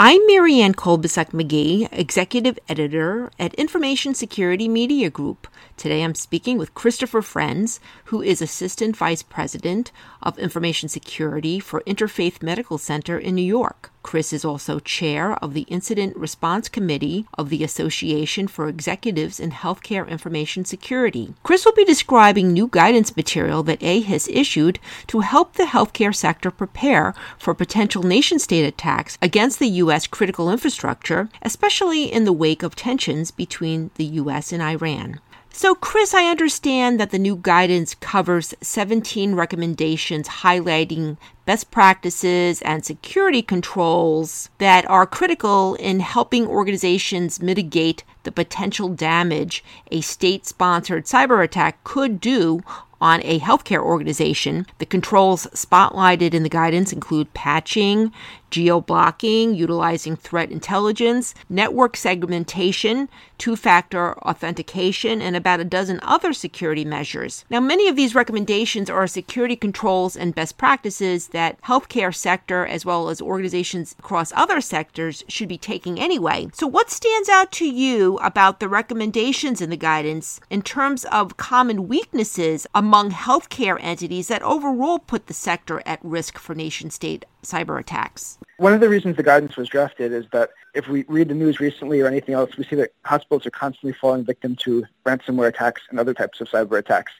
I'm Marianne Kolbasuk McGee, Executive Editor at Information Security Media Group. Today I'm speaking with Christopher Frenz, who is Assistant Vice President of Information Security for Interfaith Medical Center in New York. Chris is also chair of the Incident Response Committee of the Association for Executives in Healthcare Information Security. Chris will be describing new guidance material that A has issued to help the healthcare sector prepare for potential nation state attacks against the U.S. critical infrastructure, especially in the wake of tensions between the U.S. and Iran. So, Chris, I understand that the new guidance covers 17 recommendations highlighting best practices and security controls that are critical in helping organizations mitigate the potential damage a state sponsored cyber attack could do on a healthcare organization. The controls spotlighted in the guidance include patching, geo blocking, utilizing threat intelligence, network segmentation, two factor authentication, and about a dozen other security measures. Now, many of these recommendations are security controls and best practices that healthcare sector as well as organizations across other sectors should be taking anyway. So, what stands out to you about the recommendations in the guidance in terms of common weaknesses among healthcare entities that overall put the sector at risk for nation state cyber attacks? One of the reasons the guidance was drafted is that if we read the news recently or anything else, we see that hospitals are constantly falling victim to ransomware attacks and other types of cyber attacks.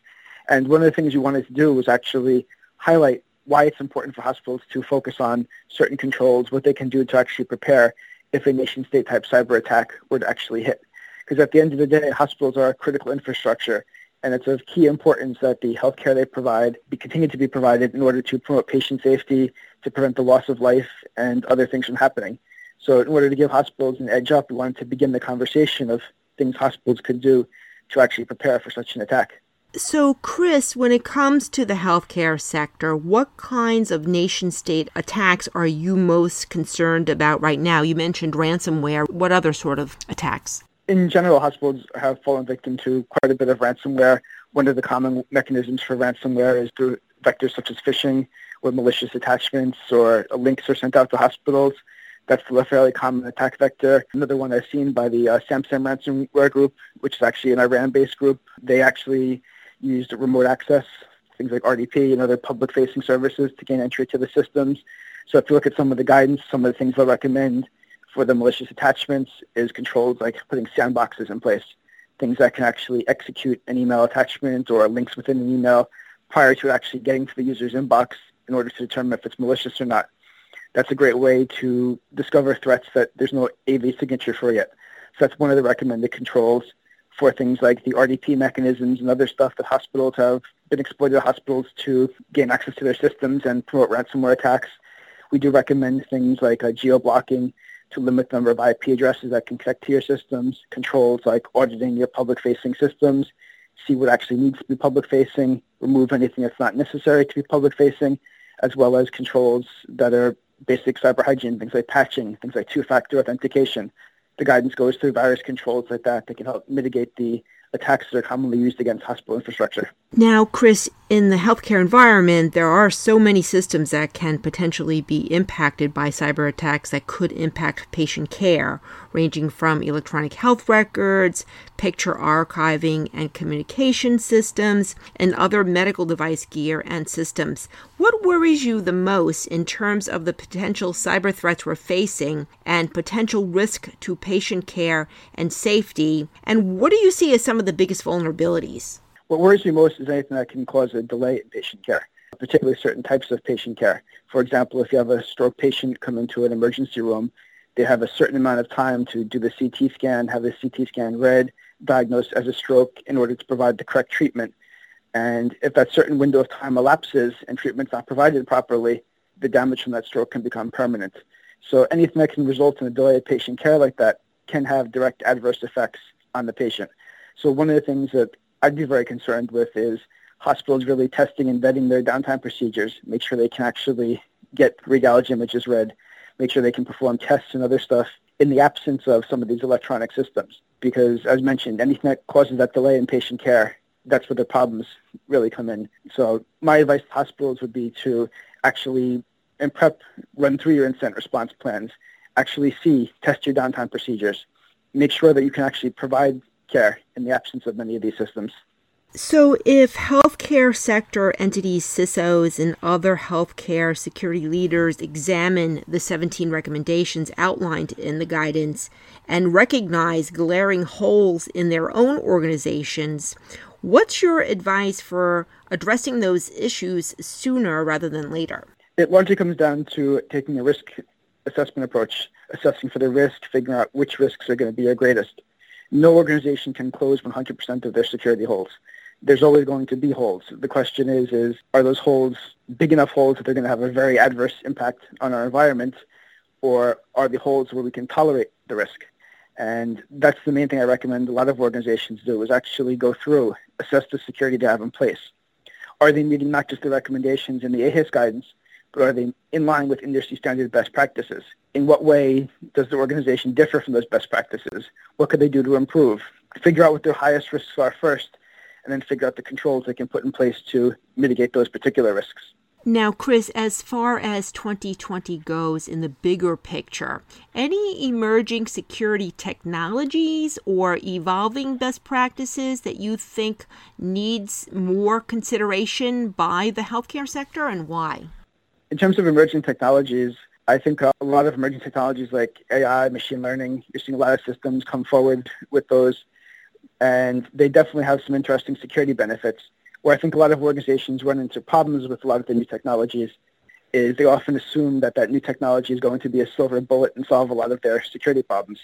And one of the things we wanted to do was actually highlight why it's important for hospitals to focus on certain controls, what they can do to actually prepare if a nation-state type cyber attack were to actually hit. Because at the end of the day, hospitals are critical infrastructure, and it's of key importance that the healthcare they provide be continue to be provided in order to promote patient safety, to prevent the loss of life, and other things from happening. So in order to give hospitals an edge up, we wanted to begin the conversation of things hospitals could do to actually prepare for such an attack. So, Chris, when it comes to the healthcare sector, what kinds of nation state attacks are you most concerned about right now? You mentioned ransomware. What other sort of attacks? In general, hospitals have fallen victim to quite a bit of ransomware. One of the common mechanisms for ransomware is through vectors such as phishing, where malicious attachments or links are sent out to hospitals. That's a fairly common attack vector. Another one I've seen by the uh, SamSam ransomware group, which is actually an Iran-based group. They actually used remote access, things like RDP and other public-facing services to gain entry to the systems. So if you look at some of the guidance, some of the things I recommend for the malicious attachments is controls like putting sandboxes in place, things that can actually execute an email attachment or links within an email prior to actually getting to the user's inbox in order to determine if it's malicious or not that's a great way to discover threats that there's no AV signature for yet. So that's one of the recommended controls for things like the RDP mechanisms and other stuff that hospitals have been exploited hospitals to gain access to their systems and promote ransomware attacks. We do recommend things like uh, geo-blocking to limit the number of IP addresses that can connect to your systems, controls like auditing your public-facing systems, see what actually needs to be public-facing, remove anything that's not necessary to be public-facing, as well as controls that are basic cyber hygiene, things like patching, things like two-factor authentication. The guidance goes through various controls like that that can help mitigate the attacks that are commonly used against hospital infrastructure. Now, Chris, in the healthcare environment, there are so many systems that can potentially be impacted by cyber attacks that could impact patient care, ranging from electronic health records, picture archiving and communication systems, and other medical device gear and systems. What worries you the most in terms of the potential cyber threats we're facing and potential risk to patient care and safety? And what do you see as some of the biggest vulnerabilities? What worries me most is anything that can cause a delay in patient care, particularly certain types of patient care. For example, if you have a stroke patient come into an emergency room, they have a certain amount of time to do the CT scan, have the CT scan read, diagnosed as a stroke in order to provide the correct treatment. And if that certain window of time elapses and treatment's not provided properly, the damage from that stroke can become permanent. So anything that can result in a delay of patient care like that can have direct adverse effects on the patient. So one of the things that I'd be very concerned with is hospitals really testing and vetting their downtime procedures, make sure they can actually get regallage images read, make sure they can perform tests and other stuff in the absence of some of these electronic systems. Because as mentioned, anything that causes that delay in patient care, that's where the problems really come in. So my advice to hospitals would be to actually in prep run through your incident response plans actually see, test your downtime procedures, make sure that you can actually provide care in the absence of many of these systems. So, if healthcare sector entities, CISOs, and other healthcare security leaders examine the 17 recommendations outlined in the guidance and recognize glaring holes in their own organizations, what's your advice for addressing those issues sooner rather than later? It largely comes down to taking a risk assessment approach, assessing for the risk, figuring out which risks are going to be your greatest. No organization can close 100% of their security holes there's always going to be holes. The question is, is are those holes big enough holes that they're going to have a very adverse impact on our environment, or are the holes where we can tolerate the risk? And that's the main thing I recommend a lot of organizations do is actually go through, assess the security they have in place. Are they meeting not just the recommendations in the AEHIS guidance, but are they in line with industry standard best practices? In what way does the organization differ from those best practices? What could they do to improve? Figure out what their highest risks are first and then figure out the controls they can put in place to mitigate those particular risks. Now, Chris, as far as 2020 goes in the bigger picture, any emerging security technologies or evolving best practices that you think needs more consideration by the healthcare sector and why? In terms of emerging technologies, I think a lot of emerging technologies like AI, machine learning, you're seeing a lot of systems come forward with those and they definitely have some interesting security benefits. Where I think a lot of organizations run into problems with a lot of the new technologies is they often assume that that new technology is going to be a silver bullet and solve a lot of their security problems.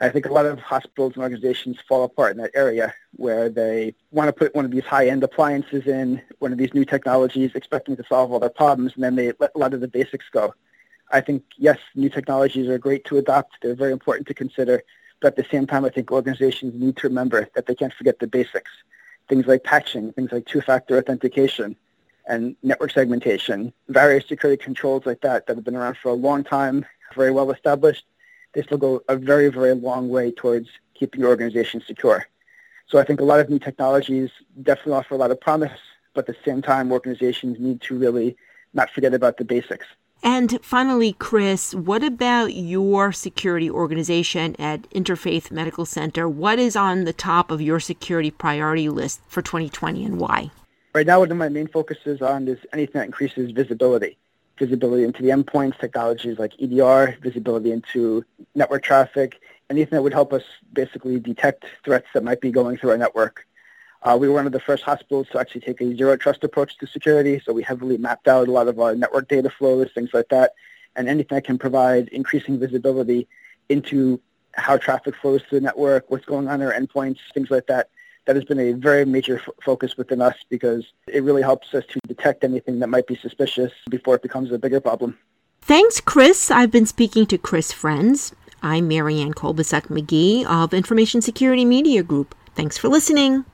I think a lot of hospitals and organizations fall apart in that area where they want to put one of these high-end appliances in, one of these new technologies, expecting to solve all their problems, and then they let a lot of the basics go. I think, yes, new technologies are great to adopt. They're very important to consider. But at the same time, I think organizations need to remember that they can't forget the basics. Things like patching, things like two-factor authentication, and network segmentation, various security controls like that that have been around for a long time, very well established. They will go a very, very long way towards keeping your organization secure. So I think a lot of new technologies definitely offer a lot of promise, but at the same time, organizations need to really not forget about the basics. And finally, Chris, what about your security organization at Interfaith Medical Center? What is on the top of your security priority list for 2020 and why? Right now, one of my main focuses on is anything that increases visibility. Visibility into the endpoints, technologies like EDR, visibility into network traffic, anything that would help us basically detect threats that might be going through our network. Uh, we were one of the first hospitals to actually take a zero trust approach to security, so we heavily mapped out a lot of our network data flows, things like that, and anything that can provide increasing visibility into how traffic flows through the network, what's going on in our endpoints, things like that. That has been a very major f- focus within us because it really helps us to detect anything that might be suspicious before it becomes a bigger problem. Thanks, Chris. I've been speaking to Chris Frenz. I'm Marianne Kolbasuk McGee of Information Security Media Group. Thanks for listening.